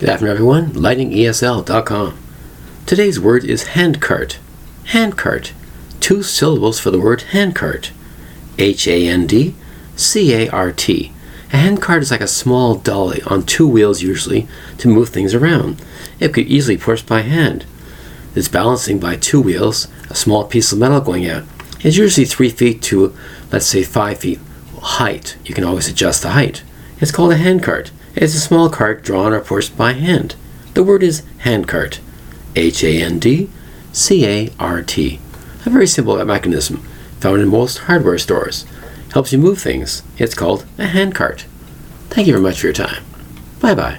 Good afternoon, everyone. LightningESL.com. Today's word is handcart. Handcart. Two syllables for the word handcart. H A N D C A R T. A handcart is like a small dolly on two wheels, usually, to move things around. It could easily be pushed by hand. It's balancing by two wheels, a small piece of metal going out. It's usually three feet to, let's say, five feet height. You can always adjust the height. It's called a handcart. It's a small cart drawn or pushed by hand. The word is handcart. H A N D C A R T. A very simple mechanism found in most hardware stores. Helps you move things. It's called a handcart. Thank you very much for your time. Bye bye.